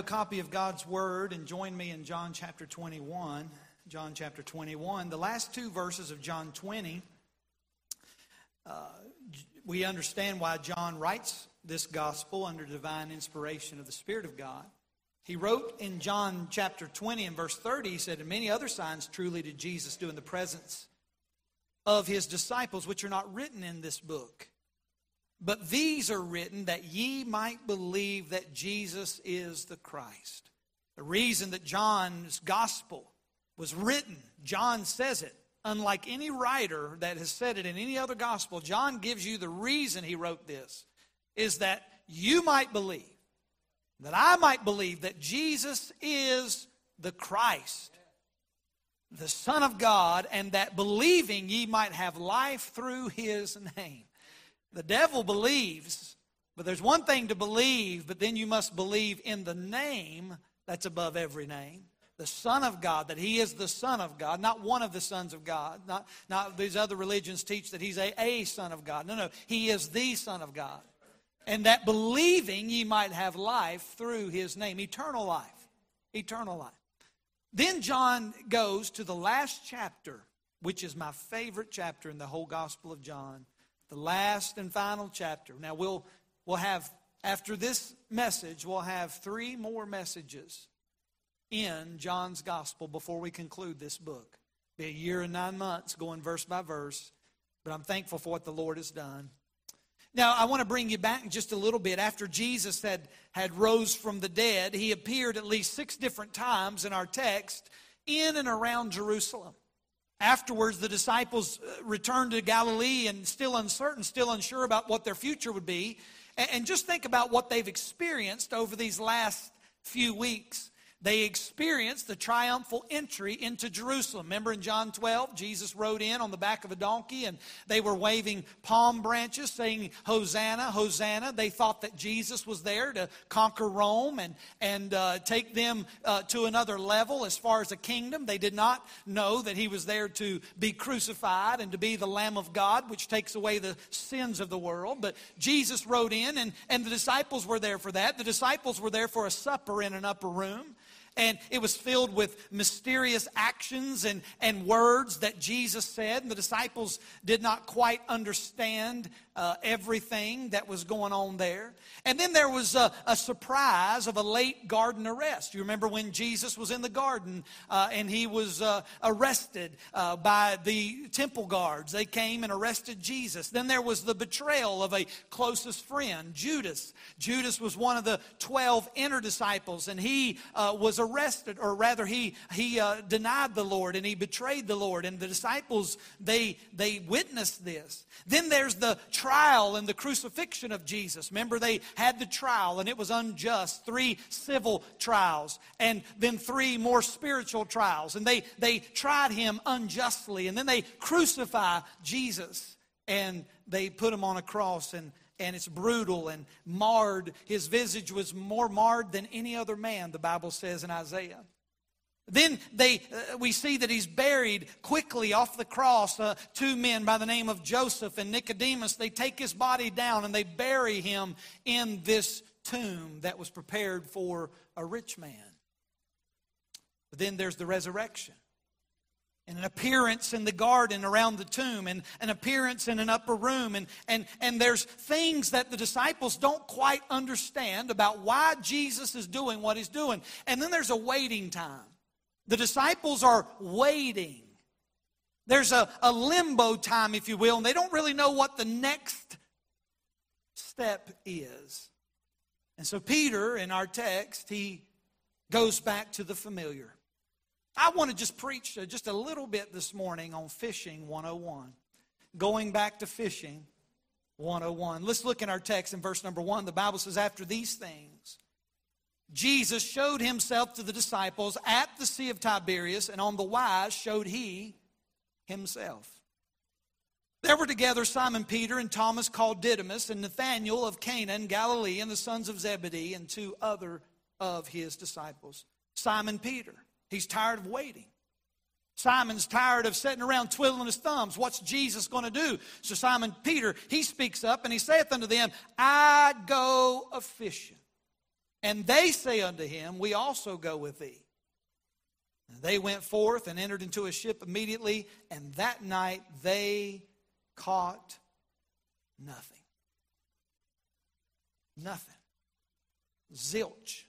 A copy of God's Word and join me in John chapter 21. John chapter 21. The last two verses of John 20, uh, we understand why John writes this gospel under divine inspiration of the Spirit of God. He wrote in John chapter 20 and verse 30, he said, And many other signs truly did Jesus do in the presence of his disciples, which are not written in this book. But these are written that ye might believe that Jesus is the Christ. The reason that John's gospel was written, John says it, unlike any writer that has said it in any other gospel, John gives you the reason he wrote this, is that you might believe, that I might believe that Jesus is the Christ, the Son of God, and that believing ye might have life through his name. The devil believes, but there's one thing to believe, but then you must believe in the name that's above every name. The Son of God, that He is the Son of God, not one of the sons of God. Not, not these other religions teach that He's a, a Son of God. No, no, He is the Son of God. And that believing ye might have life through His name, eternal life. Eternal life. Then John goes to the last chapter, which is my favorite chapter in the whole Gospel of John the last and final chapter. Now we'll we'll have after this message, we'll have three more messages in John's gospel before we conclude this book. Be a year and nine months going verse by verse, but I'm thankful for what the Lord has done. Now, I want to bring you back just a little bit. After Jesus had, had rose from the dead, he appeared at least six different times in our text in and around Jerusalem. Afterwards, the disciples uh, returned to Galilee and still uncertain, still unsure about what their future would be. And just think about what they've experienced over these last few weeks they experienced the triumphal entry into Jerusalem. Remember in John 12, Jesus rode in on the back of a donkey and they were waving palm branches saying, Hosanna, Hosanna. They thought that Jesus was there to conquer Rome and, and uh, take them uh, to another level as far as a kingdom. They did not know that he was there to be crucified and to be the Lamb of God, which takes away the sins of the world. But Jesus rode in and, and the disciples were there for that. The disciples were there for a supper in an upper room and it was filled with mysterious actions and, and words that Jesus said. And the disciples did not quite understand uh, everything that was going on there. And then there was a, a, surprise of a late garden arrest. You remember when Jesus was in the garden uh, and he was uh, arrested uh, by the temple guards. They came and arrested Jesus. Then there was the betrayal of a closest friend, Judas. Judas was one of the 12 inner disciples and he uh, was arrested, or rather, he, he uh, denied the Lord and he betrayed the Lord. And the disciples, they, they witnessed this. Then there's the and the crucifixion of Jesus. Remember, they had the trial and it was unjust. Three civil trials and then three more spiritual trials. And they, they tried him unjustly. And then they crucify Jesus and they put him on a cross and and it's brutal and marred. His visage was more marred than any other man, the Bible says in Isaiah. Then they, uh, we see that he's buried quickly off the cross. Uh, two men by the name of Joseph and Nicodemus, they take his body down and they bury him in this tomb that was prepared for a rich man. But then there's the resurrection and an appearance in the garden around the tomb and an appearance in an upper room and, and, and there's things that the disciples don't quite understand about why jesus is doing what he's doing and then there's a waiting time the disciples are waiting there's a, a limbo time if you will and they don't really know what the next step is and so peter in our text he goes back to the familiar I want to just preach uh, just a little bit this morning on Fishing 101. Going back to Fishing 101. Let's look in our text in verse number 1. The Bible says, After these things, Jesus showed himself to the disciples at the Sea of Tiberias, and on the wise showed he himself. There were together Simon Peter and Thomas called Didymus, and Nathanael of Cana in Galilee, and the sons of Zebedee, and two other of his disciples. Simon Peter He's tired of waiting. Simon's tired of sitting around twiddling his thumbs. What's Jesus going to do? So Simon Peter, he speaks up and he saith unto them, I go a fishing. And they say unto him, We also go with thee. And they went forth and entered into a ship immediately, and that night they caught nothing. Nothing. Zilch.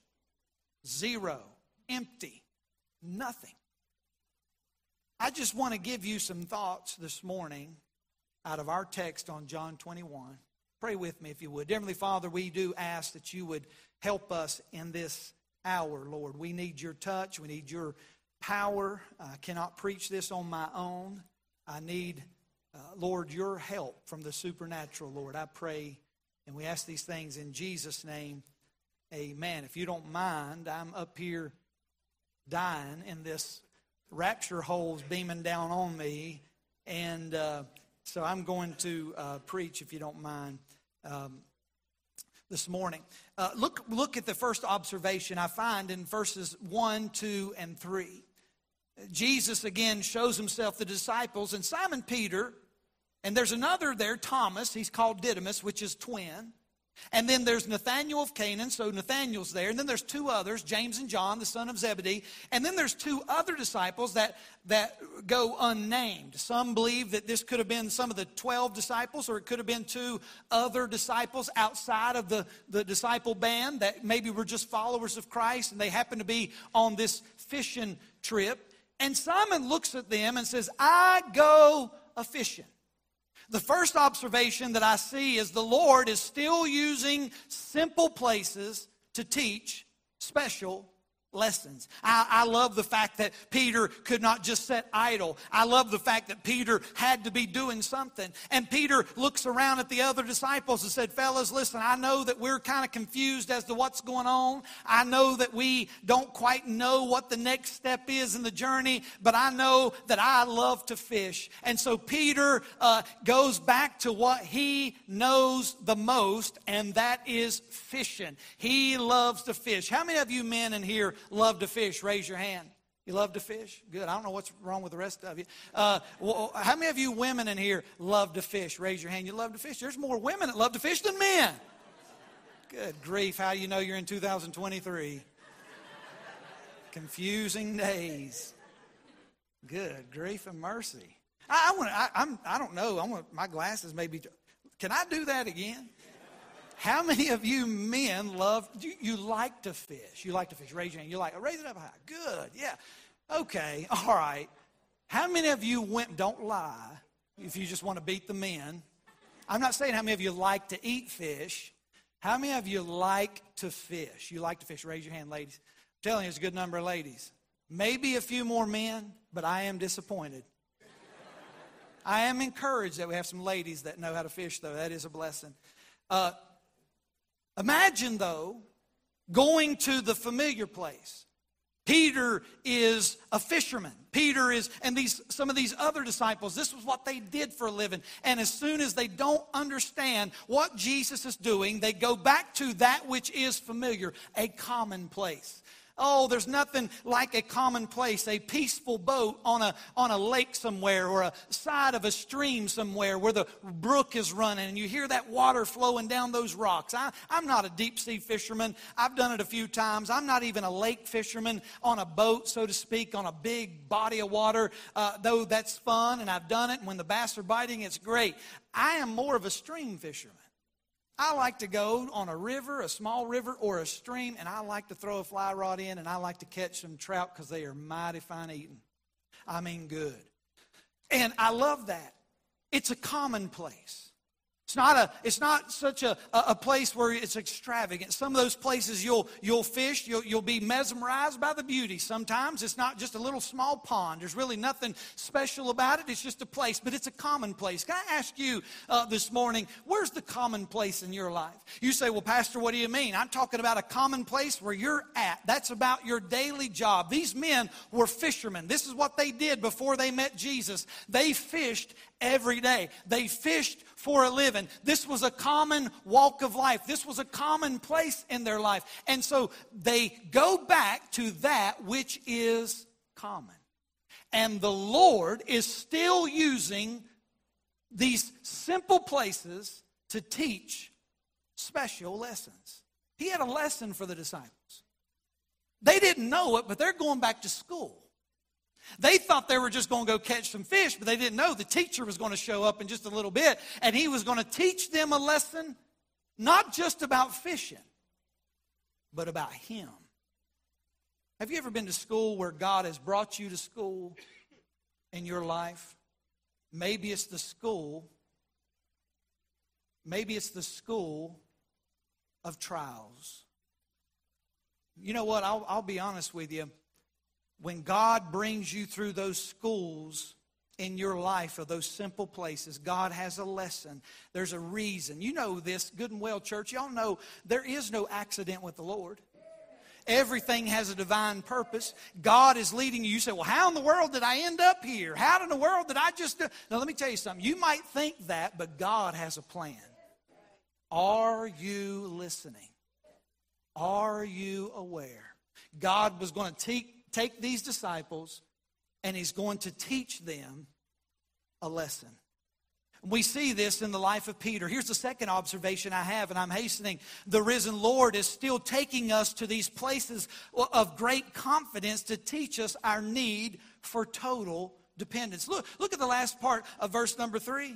Zero. Empty. Nothing. I just want to give you some thoughts this morning out of our text on John 21. Pray with me if you would. Dear Heavenly Father, we do ask that you would help us in this hour, Lord. We need your touch. We need your power. I cannot preach this on my own. I need, uh, Lord, your help from the supernatural, Lord. I pray, and we ask these things in Jesus' name. Amen. If you don't mind, I'm up here dying, in this rapture hole's beaming down on me. And uh, so I'm going to uh, preach, if you don't mind, um, this morning. Uh, look, look at the first observation I find in verses 1, 2, and 3. Jesus again shows himself the disciples, and Simon Peter, and there's another there, Thomas, he's called Didymus, which is twin. And then there's Nathanael of Canaan, so Nathanael's there. And then there's two others, James and John, the son of Zebedee. And then there's two other disciples that, that go unnamed. Some believe that this could have been some of the 12 disciples, or it could have been two other disciples outside of the, the disciple band that maybe were just followers of Christ and they happen to be on this fishing trip. And Simon looks at them and says, I go a fishing. The first observation that I see is the Lord is still using simple places to teach special lessons. I, I, love the fact that Peter could not just sit idle. I love the fact that Peter had to be doing something. And Peter looks around at the other disciples and said, Fellas, listen, I know that we're kind of confused as to what's going on. I know that we don't quite know what the next step is in the journey, but I know that I love to fish. And so Peter uh, goes back to what he knows the most, and that is fishing. He loves to fish. How many of you men in here love to fish? Raise your hand. You love to fish? Good. I don't know what's wrong with the rest of you. Uh, how many of you women in here love to fish? Raise your hand. You love to fish. There's more women that love to fish than men. Good grief. How do you know you're in 2023? Confusing days. Good grief and mercy. I, I want. I, I'm. I don't know. I want my glasses. Maybe. Can I do that again? How many of you men love, you, you like to fish? You like to fish. Raise your hand. You like, raise it up high. Good. Yeah. Okay. All right. How many of you went, don't lie, if you just want to beat the men. I'm not saying how many of you like to eat fish. How many of you like to fish? You like to fish? Raise your hand, ladies. I'm telling you, it's a good number of ladies. Maybe a few more men, but I am disappointed. I am encouraged that we have some ladies that know how to fish, though. That is a blessing. Uh, Imagine, though, going to the familiar place. Peter is a fisherman. Peter is, and these some of these other disciples, this was what they did for a living. And as soon as they don't understand what Jesus is doing, they go back to that which is familiar, a common place. Oh, there's nothing like a common place, a peaceful boat on a, on a lake somewhere or a side of a stream somewhere where the brook is running and you hear that water flowing down those rocks. I, I'm not a deep sea fisherman. I've done it a few times. I'm not even a lake fisherman on a boat, so to speak, on a big body of water, uh, though that's fun and I've done it. And when the bass are biting, it's great. I am more of a stream fisherman. I like to go on a river, a small river, or a stream, and I like to throw a fly rod in and I like to catch some trout because they are mighty fine eating. I mean, good. And I love that. It's a commonplace. It's not, a, it's not such a, a place where it's extravagant. Some of those places you'll, you'll fish, you'll, you'll be mesmerized by the beauty. Sometimes it's not just a little small pond. There's really nothing special about it. It's just a place, but it's a common place. Can I ask you uh, this morning, where's the common place in your life? You say, well, Pastor, what do you mean? I'm talking about a common place where you're at. That's about your daily job. These men were fishermen. This is what they did before they met Jesus. They fished every day. They fished for a living. This was a common walk of life. This was a common place in their life. And so they go back to that which is common. And the Lord is still using these simple places to teach special lessons. He had a lesson for the disciples. They didn't know it, but they're going back to school. They thought they were just going to go catch some fish, but they didn't know the teacher was going to show up in just a little bit, and he was going to teach them a lesson not just about fishing, but about him. Have you ever been to school where God has brought you to school in your life? Maybe it's the school. Maybe it's the school of trials. You know what? I'll, I'll be honest with you when God brings you through those schools in your life or those simple places, God has a lesson. There's a reason. You know this good and well, church. Y'all know there is no accident with the Lord. Everything has a divine purpose. God is leading you. You say, Well, how in the world did I end up here? How in the world did I just do? Now, let me tell you something. You might think that, but God has a plan. Are you listening? Are you aware? God was going to teach take these disciples and he's going to teach them a lesson. We see this in the life of Peter. Here's the second observation I have, and I'm hastening. The risen Lord is still taking us to these places of great confidence to teach us our need for total dependence. Look, look at the last part of verse number three.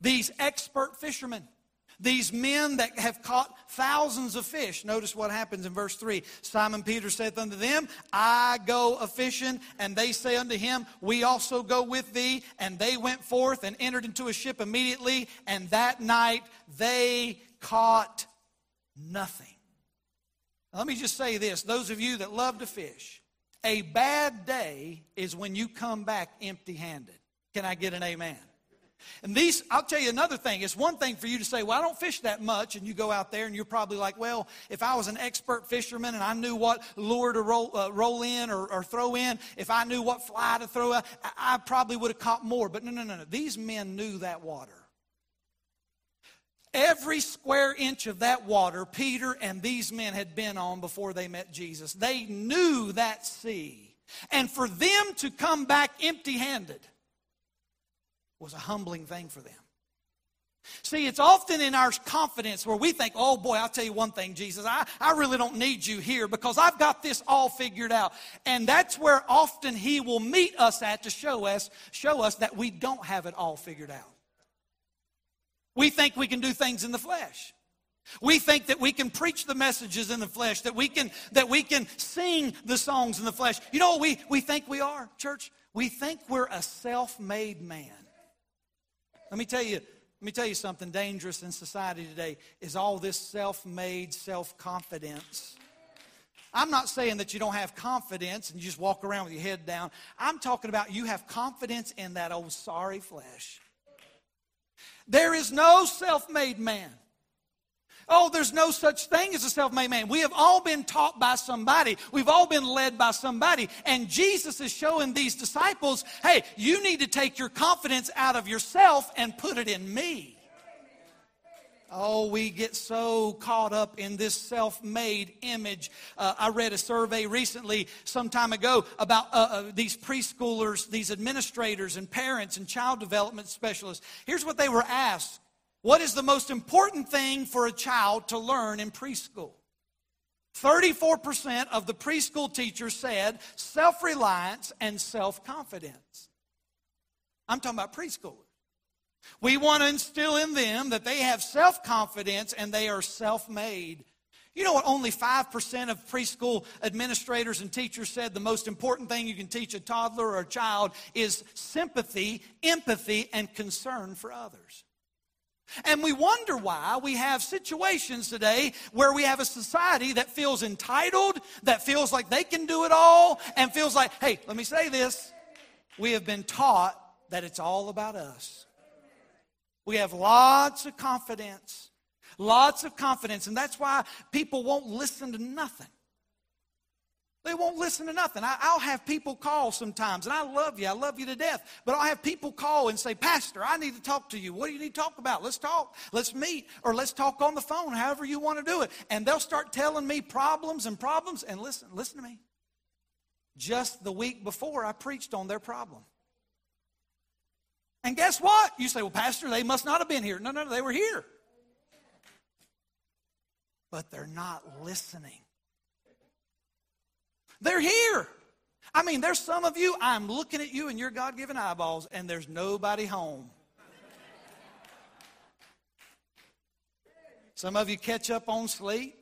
These expert fishermen. These men that have caught thousands of fish. Notice what happens in verse 3. Simon Peter saith unto them, I go a fishing. And they say unto him, We also go with thee. And they went forth and entered into a ship immediately. And that night they caught nothing. Now, let me just say this those of you that love to fish, a bad day is when you come back empty handed. Can I get an amen? And these, I'll tell you another thing. It's one thing for you to say, well, I don't fish that much, and you go out there and you're probably like, well, if I was an expert fisherman and I knew what lure to roll, uh, roll in or, or, throw in, if I knew what fly to throw out, I, I probably would have caught more. But no, no, no, no. These men knew that water. Every square inch of that water, Peter and these men had been on before they met Jesus. They knew that sea. And for them to come back empty handed, was a humbling thing for them. See, it's often in our confidence where we think, oh boy, I'll tell you one thing, Jesus, I, I really don't need you here because I've got this all figured out. And that's where often He will meet us at to show us, show us that we don't have it all figured out. We think we can do things in the flesh. We think that we can preach the messages in the flesh, that we can, that we can sing the songs in the flesh. You know what we, we think we are, church? We think we're a self made man. Let me tell you, let me tell you something dangerous in society today is all this self-made self-confidence. I'm not saying that you don't have confidence and you just walk around with your head down. I'm talking about you have confidence in that old sorry flesh. There is no self-made man. Oh, there's no such thing as a self made man. We have all been taught by somebody, we've all been led by somebody. And Jesus is showing these disciples hey, you need to take your confidence out of yourself and put it in me. Oh, we get so caught up in this self made image. Uh, I read a survey recently, some time ago, about uh, uh, these preschoolers, these administrators, and parents and child development specialists. Here's what they were asked what is the most important thing for a child to learn in preschool? 34% of the preschool teachers said self reliance and self confidence. I'm talking about preschoolers. We want to instill in them that they have self confidence and they are self made. You know what? Only 5% of preschool administrators and teachers said the most important thing you can teach a toddler or a child is sympathy, empathy, and concern for others. And we wonder why we have situations today where we have a society that feels entitled, that feels like they can do it all, and feels like, hey, let me say this. We have been taught that it's all about us. We have lots of confidence, lots of confidence, and that's why people won't listen to nothing. They won't listen to nothing. I, will have people call sometimes, and I love you. I love you to death. But I'll have people call and say, Pastor, I need to talk to you. What do you need to talk about? Let's talk. Let's meet. Or let's talk on the phone, however you want to do it. And they'll start telling me problems and problems. And listen, listen to me. Just the week before, I preached on their problem. And guess what? You say, well, Pastor, they must not have been here. No, no, no, they were here. but they're not listening. They're here. I mean, there's some of you, I'm looking at you and your God given eyeballs, and there's nobody home. Some of you catch up on sleep,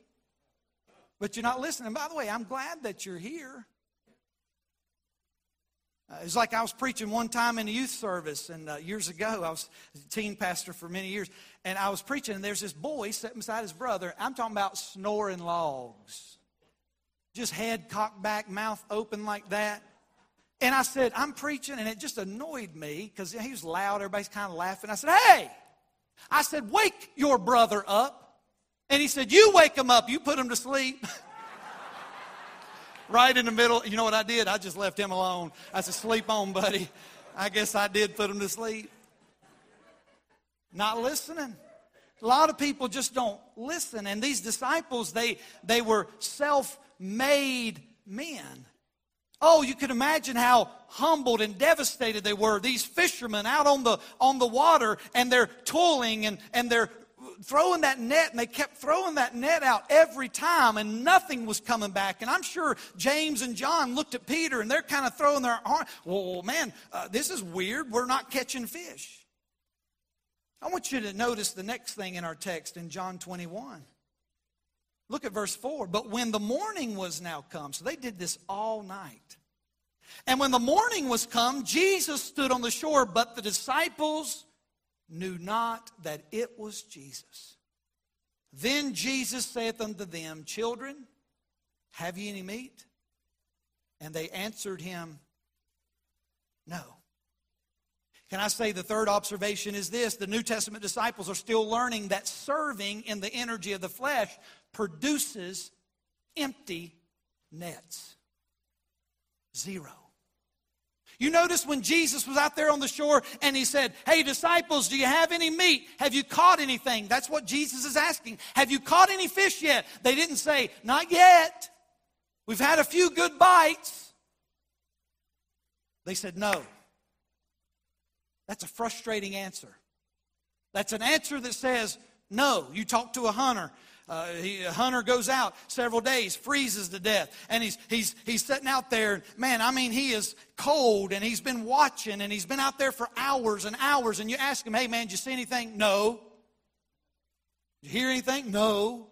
but you're not listening. By the way, I'm glad that you're here. Uh, it's like I was preaching one time in a youth service, and uh, years ago, I was a teen pastor for many years, and I was preaching, and there's this boy sitting beside his brother. I'm talking about snoring logs. Just head cocked back, mouth open like that. And I said, I'm preaching, and it just annoyed me because he was loud. Everybody's kind of laughing. I said, Hey! I said, Wake your brother up. And he said, You wake him up. You put him to sleep. right in the middle. You know what I did? I just left him alone. I said, Sleep on, buddy. I guess I did put him to sleep. Not listening. A lot of people just don't listen. And these disciples, they, they were self made men. Oh, you can imagine how humbled and devastated they were. These fishermen out on the, on the water and they're toiling and, and they're throwing that net and they kept throwing that net out every time and nothing was coming back. And I'm sure James and John looked at Peter and they're kind of throwing their arm. Well, man, uh, this is weird. We're not catching fish. I want you to notice the next thing in our text in John 21. Look at verse 4. But when the morning was now come, so they did this all night. And when the morning was come, Jesus stood on the shore, but the disciples knew not that it was Jesus. Then Jesus saith unto them, Children, have ye any meat? And they answered him, No. Can I say the third observation is this? The New Testament disciples are still learning that serving in the energy of the flesh produces empty nets. Zero. You notice when Jesus was out there on the shore and he said, Hey, disciples, do you have any meat? Have you caught anything? That's what Jesus is asking. Have you caught any fish yet? They didn't say, Not yet. We've had a few good bites. They said, No. That's a frustrating answer. That's an answer that says, No. You talk to a hunter uh, he, a hunter goes out several days, freezes to death, and he's, he's, he's sitting out there. Man, I mean, he is cold, and he's been watching, and he's been out there for hours and hours. And you ask him, hey, man, did you see anything? No. Did you hear anything? No.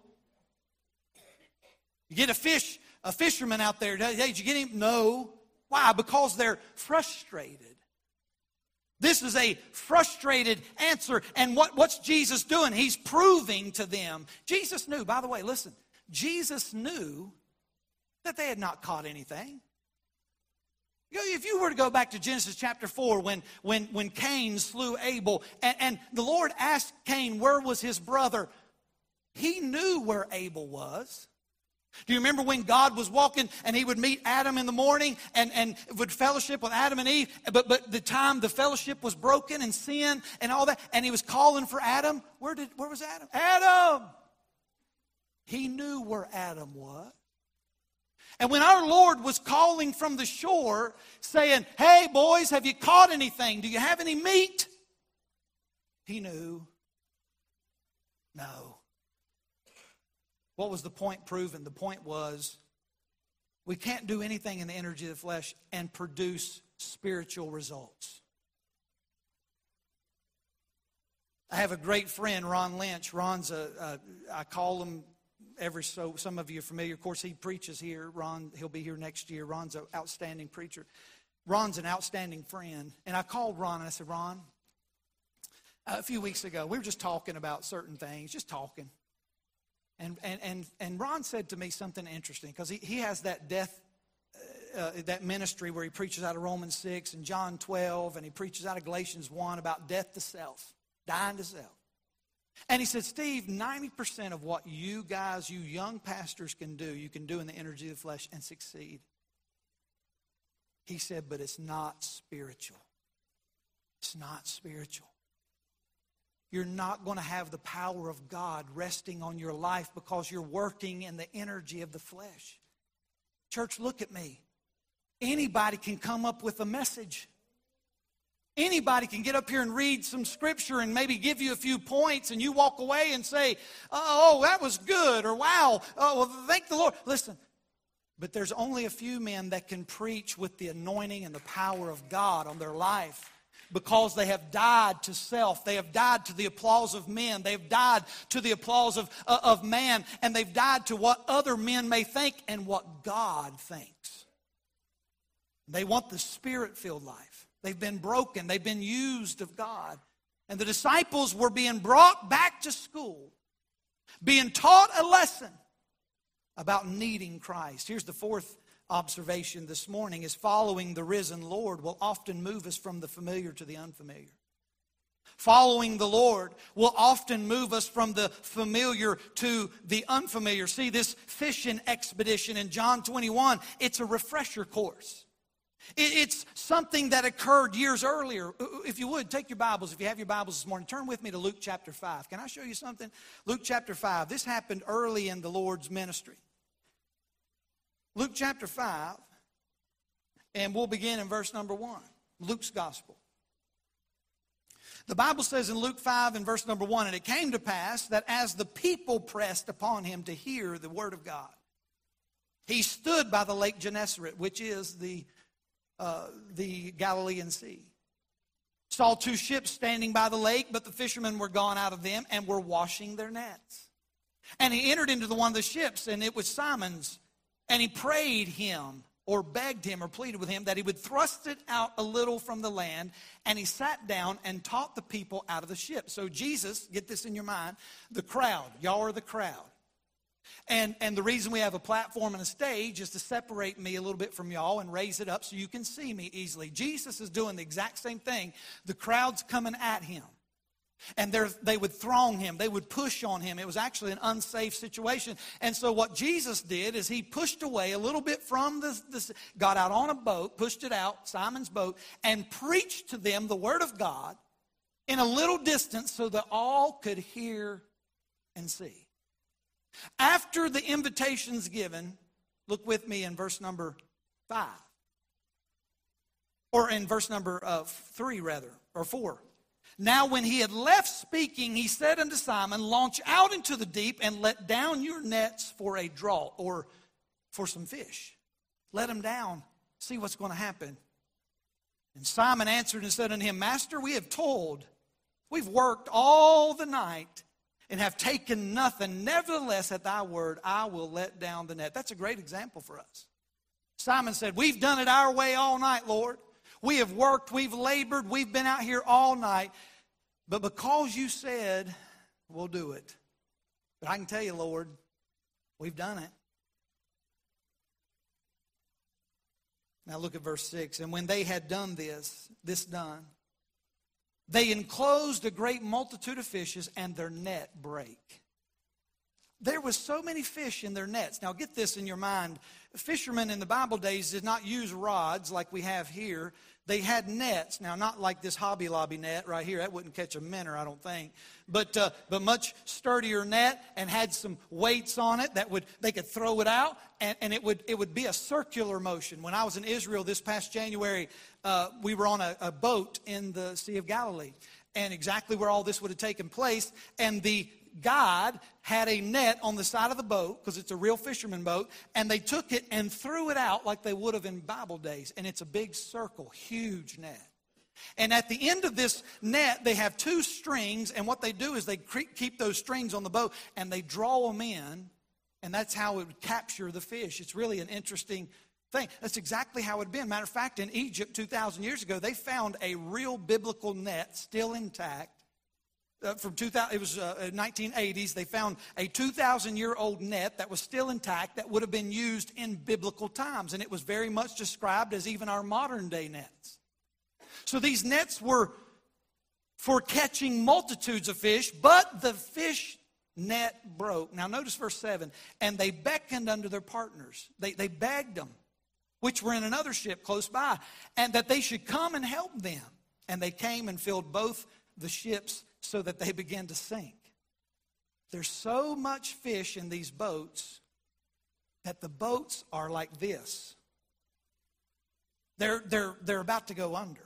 You get a fish, a fisherman out there. Hey, did you get him? No. Why? Because they're frustrated. This is a frustrated answer. And what, what's Jesus doing? He's proving to them. Jesus knew, by the way, listen, Jesus knew that they had not caught anything. If you were to go back to Genesis chapter 4, when, when, when Cain slew Abel, and, and the Lord asked Cain, where was his brother? He knew where Abel was. Do you remember when God was walking and he would meet Adam in the morning and, and would fellowship with Adam and Eve? But, but the time the fellowship was broken and sin and all that, and he was calling for Adam. Where, did, where was Adam? Adam! He knew where Adam was. And when our Lord was calling from the shore, saying, Hey, boys, have you caught anything? Do you have any meat? He knew. No. What was the point proven? The point was we can't do anything in the energy of the flesh and produce spiritual results. I have a great friend, Ron Lynch. Ron's a, a I call him every so some of you are familiar. Of course, he preaches here. Ron, he'll be here next year. Ron's an outstanding preacher. Ron's an outstanding friend. And I called Ron and I said, Ron, a few weeks ago, we were just talking about certain things, just talking. And, and, and, and Ron said to me something interesting because he, he has that death, uh, uh, that ministry where he preaches out of Romans 6 and John 12, and he preaches out of Galatians 1 about death to self, dying to self. And he said, Steve, 90% of what you guys, you young pastors can do, you can do in the energy of the flesh and succeed. He said, but it's not spiritual. It's not spiritual you're not going to have the power of God resting on your life because you're working in the energy of the flesh. Church, look at me. Anybody can come up with a message. Anybody can get up here and read some scripture and maybe give you a few points, and you walk away and say, Oh, that was good, or wow, oh, well, thank the Lord. Listen, but there's only a few men that can preach with the anointing and the power of God on their life because they have died to self. They have died to the applause of men. They've died to the applause of, uh, of man. And they've died to what other men may think and what God thinks. They want the spirit filled life. They've been broken, they've been used of God. And the disciples were being brought back to school, being taught a lesson about needing Christ. Here's the fourth observation this morning is following the risen Lord will often move us from the familiar to the unfamiliar. Following the Lord will often move us from the familiar to the unfamiliar. See, this fishing expedition in John 21, it's a refresher course. It's something that occurred years earlier. If you would, take your Bibles. If you have your Bibles this morning, turn with me to Luke chapter 5. Can I show you something? Luke chapter 5. This happened early in the Lord's ministry. Luke chapter 5, and we'll begin in verse number 1. Luke's gospel. The Bible says in Luke 5 and verse number 1 And it came to pass that as the people pressed upon him to hear the word of God, he stood by the lake Gennesaret, which is the, uh, the Galilean Sea. Saw two ships standing by the lake, but the fishermen were gone out of them and were washing their nets. And he entered into the one of the ships, and it was Simon's and he prayed him or begged him or pleaded with him that he would thrust it out a little from the land. And he sat down and taught the people out of the ship. So Jesus, get this in your mind, the crowd, y'all are the crowd. And, and the reason we have a platform and a stage is to separate me a little bit from y'all and raise it up so you can see me easily. Jesus is doing the exact same thing. The crowd's coming at him. And they would throng him, they would push on him. It was actually an unsafe situation. And so, what Jesus did is he pushed away a little bit from this, got out on a boat, pushed it out, Simon's boat, and preached to them the word of God in a little distance so that all could hear and see. After the invitation's given, look with me in verse number five, or in verse number uh, three, rather, or four. Now, when he had left speaking, he said unto Simon, Launch out into the deep and let down your nets for a draught or for some fish. Let them down, see what's going to happen. And Simon answered and said unto him, Master, we have told, we've worked all the night and have taken nothing. Nevertheless, at thy word, I will let down the net. That's a great example for us. Simon said, We've done it our way all night, Lord. We have worked, we've labored, we've been out here all night. But because you said, we'll do it. But I can tell you, Lord, we've done it. Now look at verse 6. And when they had done this, this done, they enclosed a great multitude of fishes, and their net brake. There was so many fish in their nets. Now get this in your mind. Fishermen in the Bible days did not use rods like we have here. They had nets. Now, not like this Hobby Lobby net right here. That wouldn't catch a minnow, I don't think. But, uh, but much sturdier net and had some weights on it that would, they could throw it out and, and it, would, it would be a circular motion. When I was in Israel this past January, uh, we were on a, a boat in the Sea of Galilee and exactly where all this would have taken place. And the God had a net on the side of the boat, because it's a real fisherman boat, and they took it and threw it out like they would have in Bible days. And it's a big circle, huge net. And at the end of this net, they have two strings, and what they do is they keep those strings on the boat and they draw them in, and that's how it would capture the fish. It's really an interesting thing. That's exactly how it had been. Matter of fact, in Egypt 2,000 years ago, they found a real biblical net still intact uh, from 2000, it was uh, 1980s. They found a 2,000 year old net that was still intact that would have been used in biblical times. And it was very much described as even our modern day nets. So these nets were for catching multitudes of fish, but the fish net broke. Now notice verse 7 and they beckoned unto their partners, they, they begged them, which were in another ship close by, and that they should come and help them. And they came and filled both the ships so that they begin to sink. There's so much fish in these boats that the boats are like this. They're, they're, they're about to go under.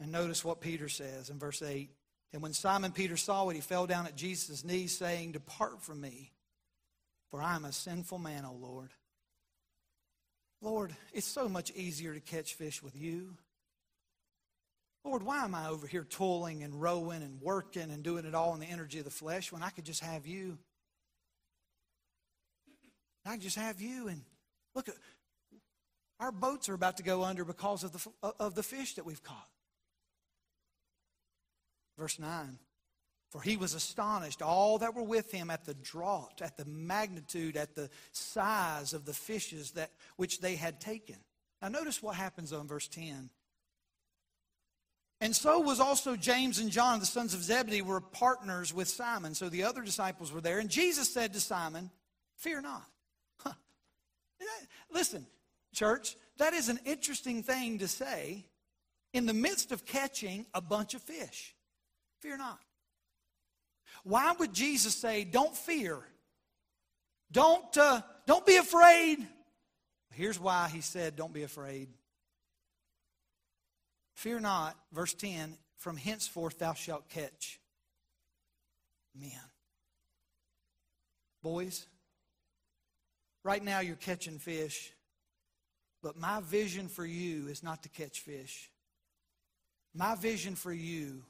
And notice what Peter says in verse 8. And when Simon Peter saw it, he fell down at Jesus' knees, saying, Depart from me, for I am a sinful man, O Lord. Lord, it's so much easier to catch fish with you. Lord, why am I over here toiling and rowing and working and doing it all in the energy of the flesh when I could just have you? I could just have you and look our boats are about to go under because of the of the fish that we've caught. Verse 9. For he was astonished, all that were with him, at the draught, at the magnitude, at the size of the fishes that which they had taken. Now notice what happens on verse 10. And so was also James and John, the sons of Zebedee, were partners with Simon. So the other disciples were there. And Jesus said to Simon, Fear not. Huh. Listen, church, that is an interesting thing to say in the midst of catching a bunch of fish. Fear not. Why would Jesus say, Don't fear? Don't, uh, don't be afraid. Here's why he said, Don't be afraid. Fear not, verse 10, from henceforth thou shalt catch men. Boys, right now you're catching fish, but my vision for you is not to catch fish. My vision for you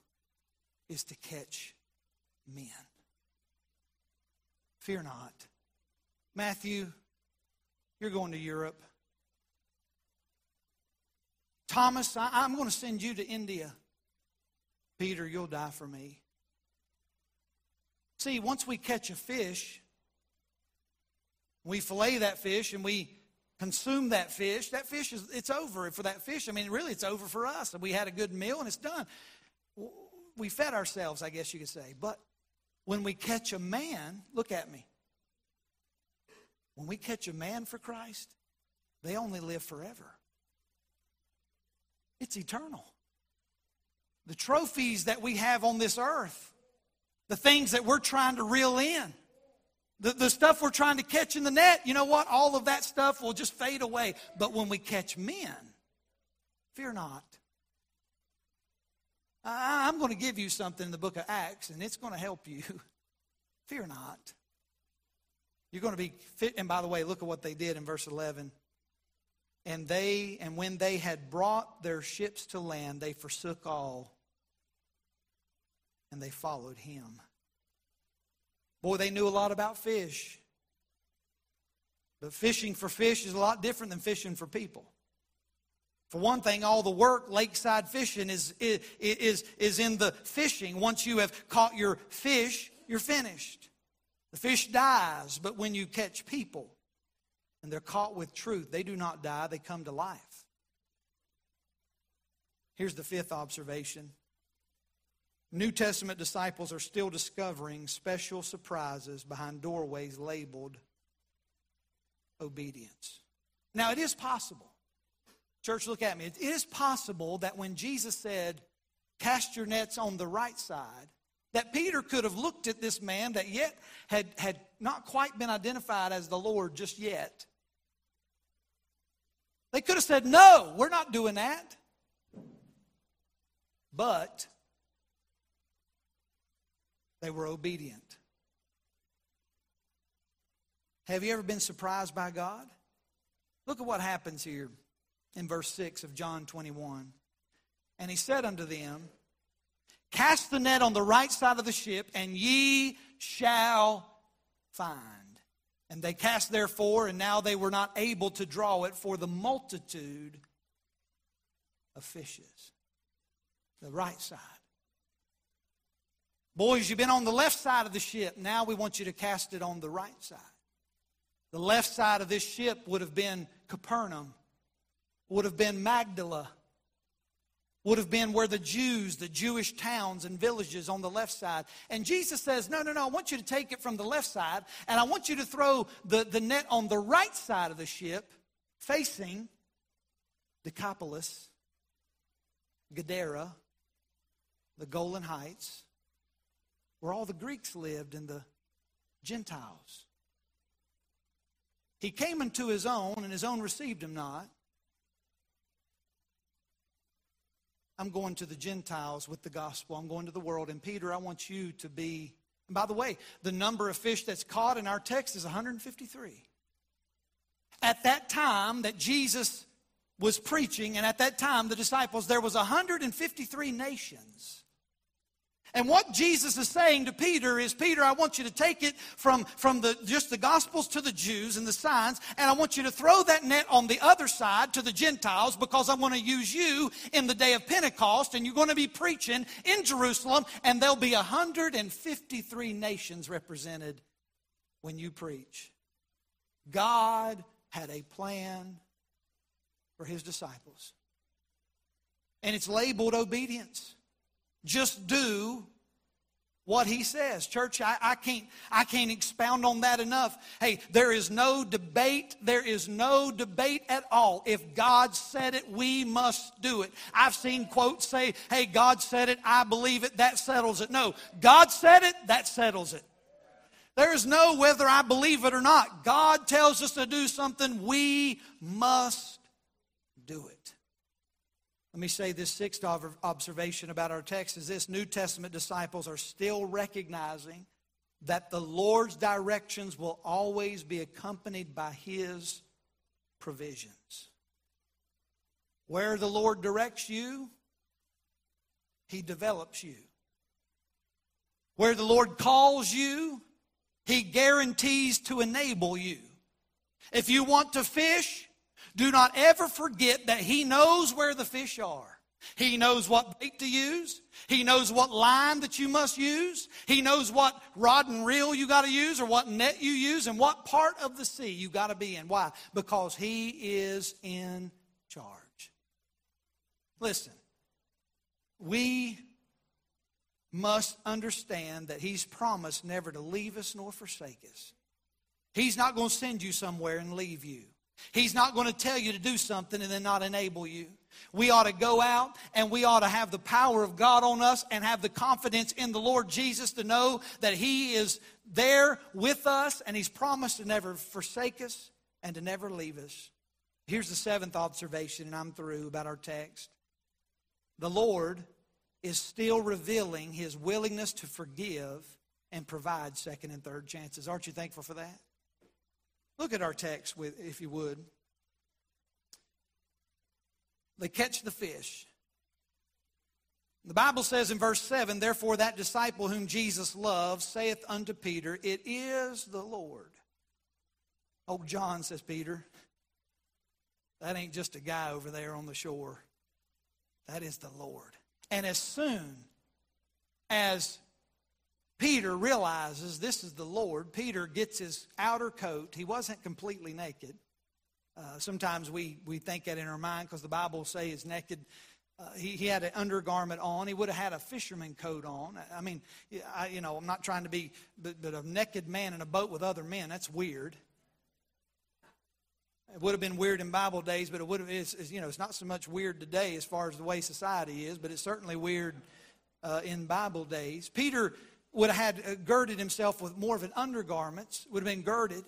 is to catch men. Fear not. Matthew, you're going to Europe. Thomas, I, am going to send you to India. Peter, you'll die for me. See, once we catch a fish, we fillet that fish and we consume that fish, that fish is it's over for that fish. I mean, really it's over for us. We had a good meal and it's done. We fed ourselves, I guess you could say. But when we catch a man, look at me. When we catch a man for Christ, they only live forever. It's eternal. The trophies that we have on this earth, the things that we're trying to reel in, the, the stuff we're trying to catch in the net, you know what? All of that stuff will just fade away. But when we catch men, fear not. I, I'm going to give you something in the book of Acts, and it's going to help you. fear not. You're going to be fit. And by the way, look at what they did in verse 11. And they and when they had brought their ships to land, they forsook all and they followed him. Boy, they knew a lot about fish. But fishing for fish is a lot different than fishing for people. For one thing, all the work lakeside fishing is, is, is, is in the fishing. Once you have caught your fish, you're finished. The fish dies, but when you catch people, and they're caught with truth. They do not die, they come to life. Here's the fifth observation New Testament disciples are still discovering special surprises behind doorways labeled obedience. Now, it is possible. Church, look at me. It is possible that when Jesus said, Cast your nets on the right side, that Peter could have looked at this man that yet had, had not quite been identified as the Lord just yet they could have said, No, we're not doing that. But they were obedient. Have you ever been surprised by God? Look at what happens here in verse 6 of John 21. And he said unto them, Cast the net on the right side of the ship, and ye shall find. And they cast therefore, and now they were not able to draw it for the multitude of fishes. The right side. Boys, you've been on the left side of the ship. Now we want you to cast it on the right side. The left side of this ship would have been Capernaum, would have been Magdala, would have been where the Jews, the Jewish towns and villages on the left side. And Jesus says, No, no, no, I want you to take it from the left side, and I want you to throw the, the net on the right side of the ship, facing Decapolis, Gadara, the Golan Heights, where all the Greeks lived and the Gentiles. He came into his own, and his own received him not. I'm going to the Gentiles with the gospel. I'm going to the world. And Peter, I want you to be. And by the way, the number of fish that's caught in our text is 153. At that time that Jesus was preaching, and at that time the disciples, there was 153 nations and what Jesus is saying to Peter is, Peter, I want you to take it from, from the, just the Gospels to the Jews and the signs, and I want you to throw that net on the other side to the Gentiles because I want to use you in the day of Pentecost, and you're going to be preaching in Jerusalem, and there'll be 153 nations represented when you preach. God had a plan for his disciples, and it's labeled obedience. Just do what he says. Church, I, I, can't, I can't expound on that enough. Hey, there is no debate. There is no debate at all. If God said it, we must do it. I've seen quotes say, hey, God said it, I believe it, that settles it. No, God said it, that settles it. There is no whether I believe it or not. God tells us to do something, we must do it. Let me say this sixth observation about our text is this New Testament disciples are still recognizing that the Lord's directions will always be accompanied by His provisions. Where the Lord directs you, He develops you. Where the Lord calls you, He guarantees to enable you. If you want to fish, do not ever forget that He knows where the fish are. He knows what bait to use. He knows what line that you must use. He knows what rod and reel you got to use or what net you use and what part of the sea you got to be in. Why? Because He is in charge. Listen, we must understand that He's promised never to leave us nor forsake us. He's not going to send you somewhere and leave you. He's not going to tell you to do something and then not enable you. We ought to go out and we ought to have the power of God on us and have the confidence in the Lord Jesus to know that He is there with us and He's promised to never forsake us and to never leave us. Here's the seventh observation, and I'm through about our text. The Lord is still revealing His willingness to forgive and provide second and third chances. Aren't you thankful for that? Look at our text, with, if you would. They catch the fish. The Bible says in verse 7 Therefore, that disciple whom Jesus loves saith unto Peter, It is the Lord. Oh, John, says Peter, that ain't just a guy over there on the shore. That is the Lord. And as soon as Peter realizes this is the Lord. Peter gets his outer coat. He wasn't completely naked. Uh, sometimes we, we think that in our mind because the Bible says he's naked. Uh, he, he had an undergarment on. He would have had a fisherman coat on. I mean, I, you know, I'm not trying to be, but, but a naked man in a boat with other men, that's weird. It would have been weird in Bible days, but it would have, it's, it's, you know, it's not so much weird today as far as the way society is, but it's certainly weird uh, in Bible days. Peter would have had uh, girded himself with more of an undergarments, would have been girded,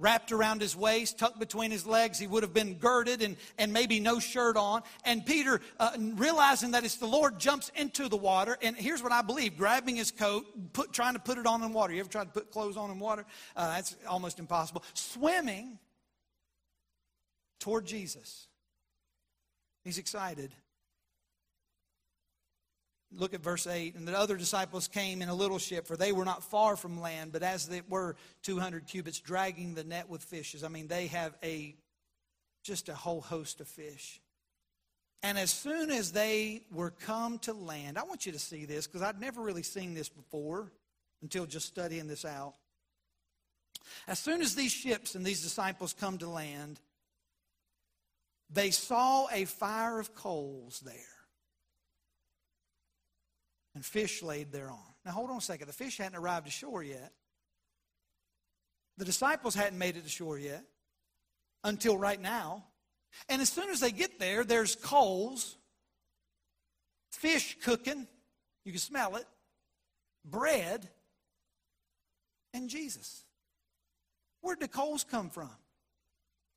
wrapped around his waist, tucked between his legs. He would have been girded and, and maybe no shirt on. And Peter, uh, realizing that it's the Lord, jumps into the water. And here's what I believe grabbing his coat, put, trying to put it on in water. You ever tried to put clothes on in water? Uh, that's almost impossible. Swimming toward Jesus. He's excited. Look at verse 8. And the other disciples came in a little ship, for they were not far from land, but as they were 200 cubits, dragging the net with fishes. I mean, they have a just a whole host of fish. And as soon as they were come to land, I want you to see this because I'd never really seen this before until just studying this out. As soon as these ships and these disciples come to land, they saw a fire of coals there and fish laid thereon. Now, hold on a second. The fish hadn't arrived ashore yet. The disciples hadn't made it ashore yet until right now. And as soon as they get there, there's coals, fish cooking, you can smell it, bread, and Jesus. Where'd the coals come from?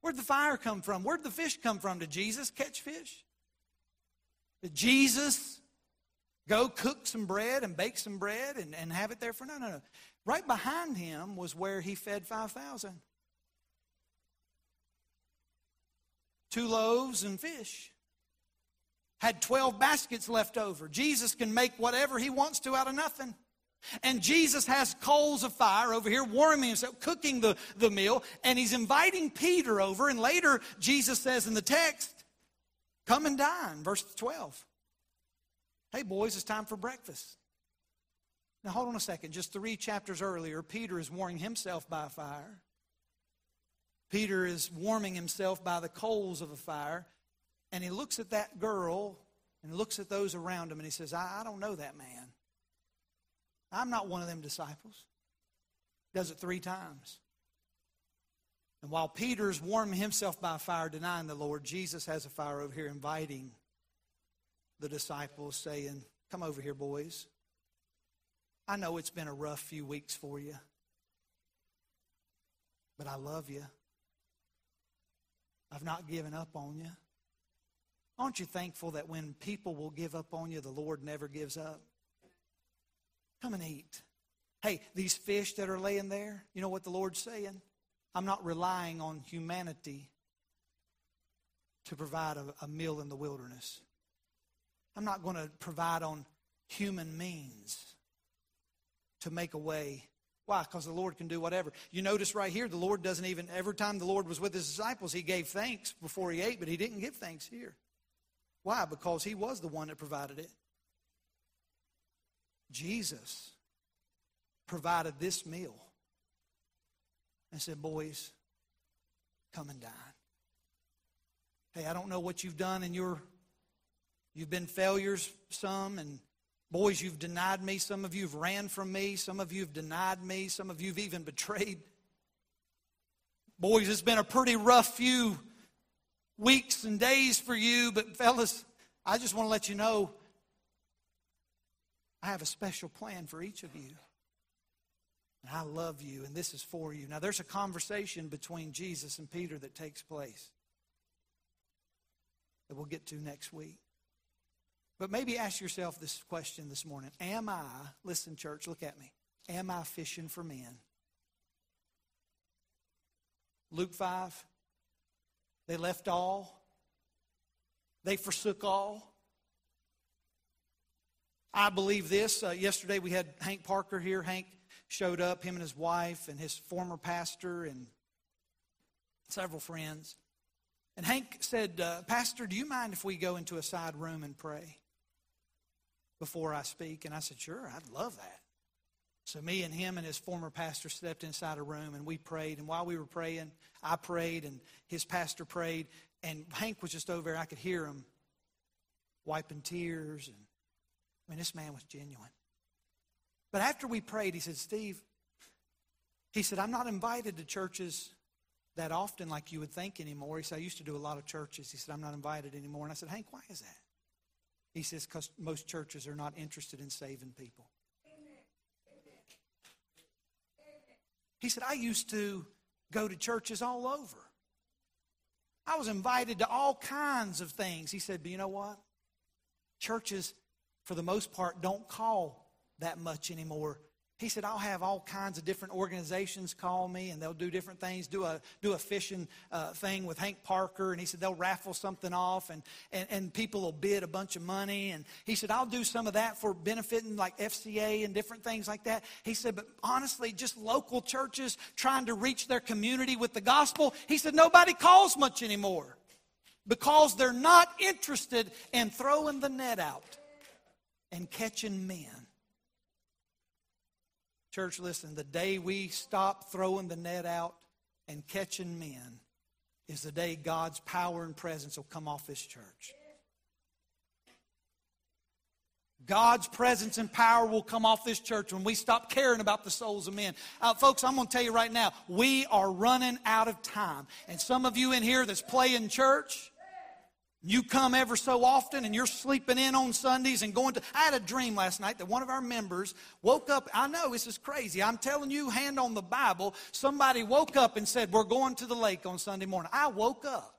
Where'd the fire come from? Where'd the fish come from? Did Jesus catch fish? Did Jesus go cook some bread and bake some bread and, and have it there for? No, no, no. Right behind him was where he fed 5,000. Two loaves and fish. Had 12 baskets left over. Jesus can make whatever he wants to out of nothing. And Jesus has coals of fire over here warming himself, cooking the, the meal, and he's inviting Peter over. And later, Jesus says in the text, Come and dine, verse 12. Hey, boys, it's time for breakfast. Now, hold on a second. Just three chapters earlier, Peter is warming himself by a fire. Peter is warming himself by the coals of a fire. And he looks at that girl and looks at those around him and he says, I, I don't know that man. I'm not one of them disciples. Does it three times. And while Peter's warming himself by fire, denying the Lord, Jesus has a fire over here inviting the disciples, saying, Come over here, boys. I know it's been a rough few weeks for you, but I love you. I've not given up on you. Aren't you thankful that when people will give up on you, the Lord never gives up? Come and eat. Hey, these fish that are laying there, you know what the Lord's saying? I'm not relying on humanity to provide a, a meal in the wilderness. I'm not going to provide on human means to make a way. Why? Because the Lord can do whatever. You notice right here, the Lord doesn't even, every time the Lord was with his disciples, he gave thanks before he ate, but he didn't give thanks here. Why? Because he was the one that provided it. Jesus provided this meal and said, Boys, come and dine. Hey, I don't know what you've done in your, you've been failures, some, and boys, you've denied me. Some of you have ran from me. Some of you have denied me. Some of you have even betrayed. Boys, it's been a pretty rough few weeks and days for you, but fellas, I just want to let you know I have a special plan for each of you. And I love you, and this is for you. Now, there's a conversation between Jesus and Peter that takes place that we'll get to next week. But maybe ask yourself this question this morning Am I, listen, church, look at me, am I fishing for men? Luke 5, they left all, they forsook all. I believe this. Uh, yesterday we had Hank Parker here. Hank showed up, him and his wife, and his former pastor, and several friends. And Hank said, uh, Pastor, do you mind if we go into a side room and pray before I speak? And I said, Sure, I'd love that. So me and him and his former pastor stepped inside a room and we prayed. And while we were praying, I prayed and his pastor prayed. And Hank was just over there. I could hear him wiping tears and I mean, this man was genuine. But after we prayed, he said, Steve, he said, I'm not invited to churches that often like you would think anymore. He said, I used to do a lot of churches. He said, I'm not invited anymore. And I said, Hank, why is that? He says, because most churches are not interested in saving people. He said, I used to go to churches all over. I was invited to all kinds of things. He said, but you know what? Churches for the most part, don't call that much anymore. He said, I'll have all kinds of different organizations call me and they'll do different things, do a, do a fishing uh, thing with Hank Parker. And he said, they'll raffle something off and, and, and people will bid a bunch of money. And he said, I'll do some of that for benefiting like FCA and different things like that. He said, but honestly, just local churches trying to reach their community with the gospel. He said, nobody calls much anymore because they're not interested in throwing the net out and catching men. Church, listen, the day we stop throwing the net out and catching men is the day God's power and presence will come off this church. God's presence and power will come off this church when we stop caring about the souls of men. Uh, folks, I'm going to tell you right now, we are running out of time. And some of you in here that's playing church, you come ever so often and you're sleeping in on Sundays and going to. I had a dream last night that one of our members woke up. I know this is crazy. I'm telling you, hand on the Bible, somebody woke up and said, We're going to the lake on Sunday morning. I woke up.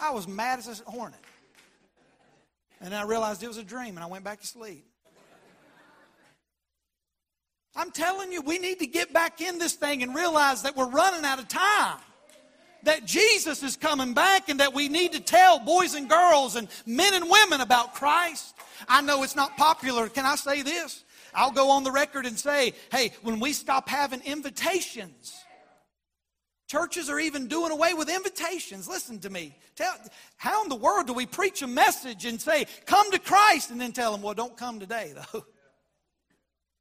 I was mad as a hornet. And I realized it was a dream, and I went back to sleep. I'm telling you, we need to get back in this thing and realize that we're running out of time. That Jesus is coming back and that we need to tell boys and girls and men and women about Christ. I know it's not popular. Can I say this? I'll go on the record and say, hey, when we stop having invitations, churches are even doing away with invitations. Listen to me. Tell, how in the world do we preach a message and say, come to Christ, and then tell them, well, don't come today, though?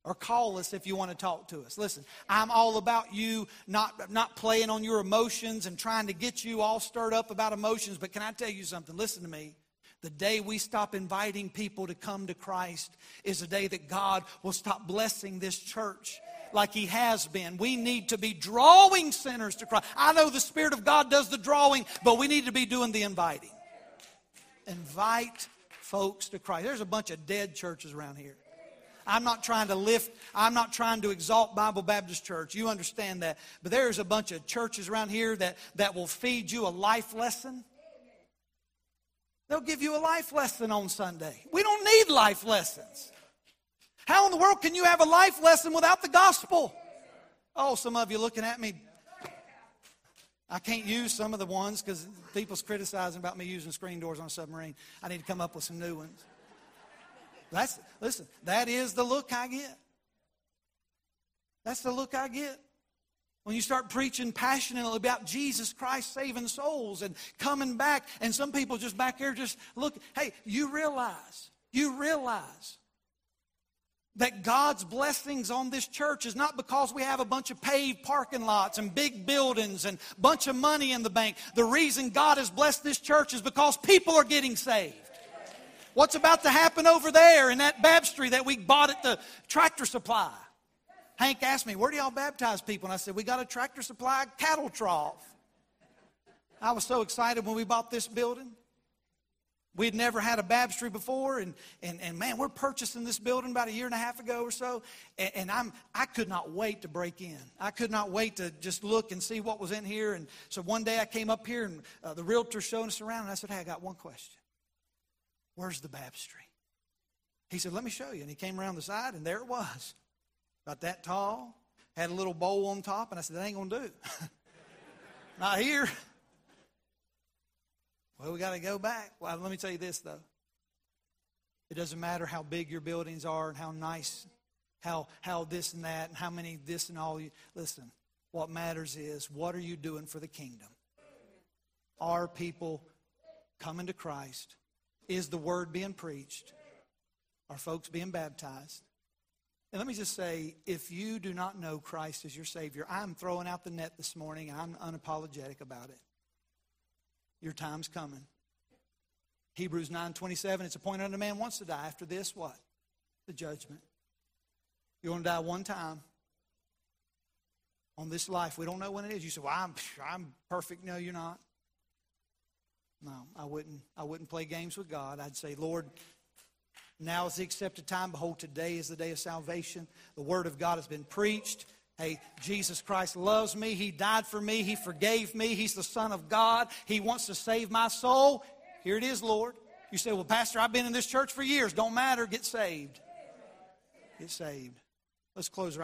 or call us if you want to talk to us. Listen, I'm all about you not, not playing on your emotions and trying to get you all stirred up about emotions. But can I tell you something? Listen to me. The day we stop inviting people to come to Christ is the day that God will stop blessing this church like He has been. We need to be drawing sinners to Christ. I know the Spirit of God does the drawing, but we need to be doing the inviting. Invite folks to Christ. There's a bunch of dead churches around here. I'm not trying to lift, I'm not trying to exalt Bible Baptist Church. You understand that. But there's a bunch of churches around here that, that will feed you a life lesson. They'll give you a life lesson on Sunday. We don't need life lessons. How in the world can you have a life lesson without the gospel? Oh, some of you looking at me. I can't use some of the ones because people's criticizing about me using screen doors on a submarine. I need to come up with some new ones. That's, listen, that is the look I get. That's the look I get. When you start preaching passionately about Jesus Christ saving souls and coming back, and some people just back there just look, hey, you realize, you realize that God's blessings on this church is not because we have a bunch of paved parking lots and big buildings and a bunch of money in the bank. The reason God has blessed this church is because people are getting saved. What's about to happen over there in that baptistry that we bought at the tractor supply? Hank asked me, Where do y'all baptize people? And I said, We got a tractor supply cattle trough. I was so excited when we bought this building. We'd never had a baptistry before, and, and, and man, we're purchasing this building about a year and a half ago or so, and, and I'm, I could not wait to break in. I could not wait to just look and see what was in here. And so one day I came up here, and uh, the realtor showing us around, and I said, Hey, I got one question. Where's the baptistry? He said, Let me show you. And he came around the side, and there it was. About that tall, had a little bowl on top, and I said, That ain't going to do. Not here. Well, we got to go back. Well, let me tell you this, though. It doesn't matter how big your buildings are and how nice, how, how this and that, and how many this and all. You, listen, what matters is what are you doing for the kingdom? Are people coming to Christ? Is the word being preached? Are folks being baptized? And let me just say, if you do not know Christ as your Savior, I'm throwing out the net this morning I'm unapologetic about it. Your time's coming. Hebrews 9:27, it's appointed unto man once to die. After this, what? The judgment. You're going to die one time on this life. We don't know when it is. You say, well, I'm, I'm perfect. No, you're not. No, I wouldn't. I wouldn't play games with God. I'd say, Lord, now is the accepted time. Behold, today is the day of salvation. The word of God has been preached. Hey, Jesus Christ loves me. He died for me. He forgave me. He's the Son of God. He wants to save my soul. Here it is, Lord. You say, Well, Pastor, I've been in this church for years. Don't matter. Get saved. Get saved. Let's close our eyes.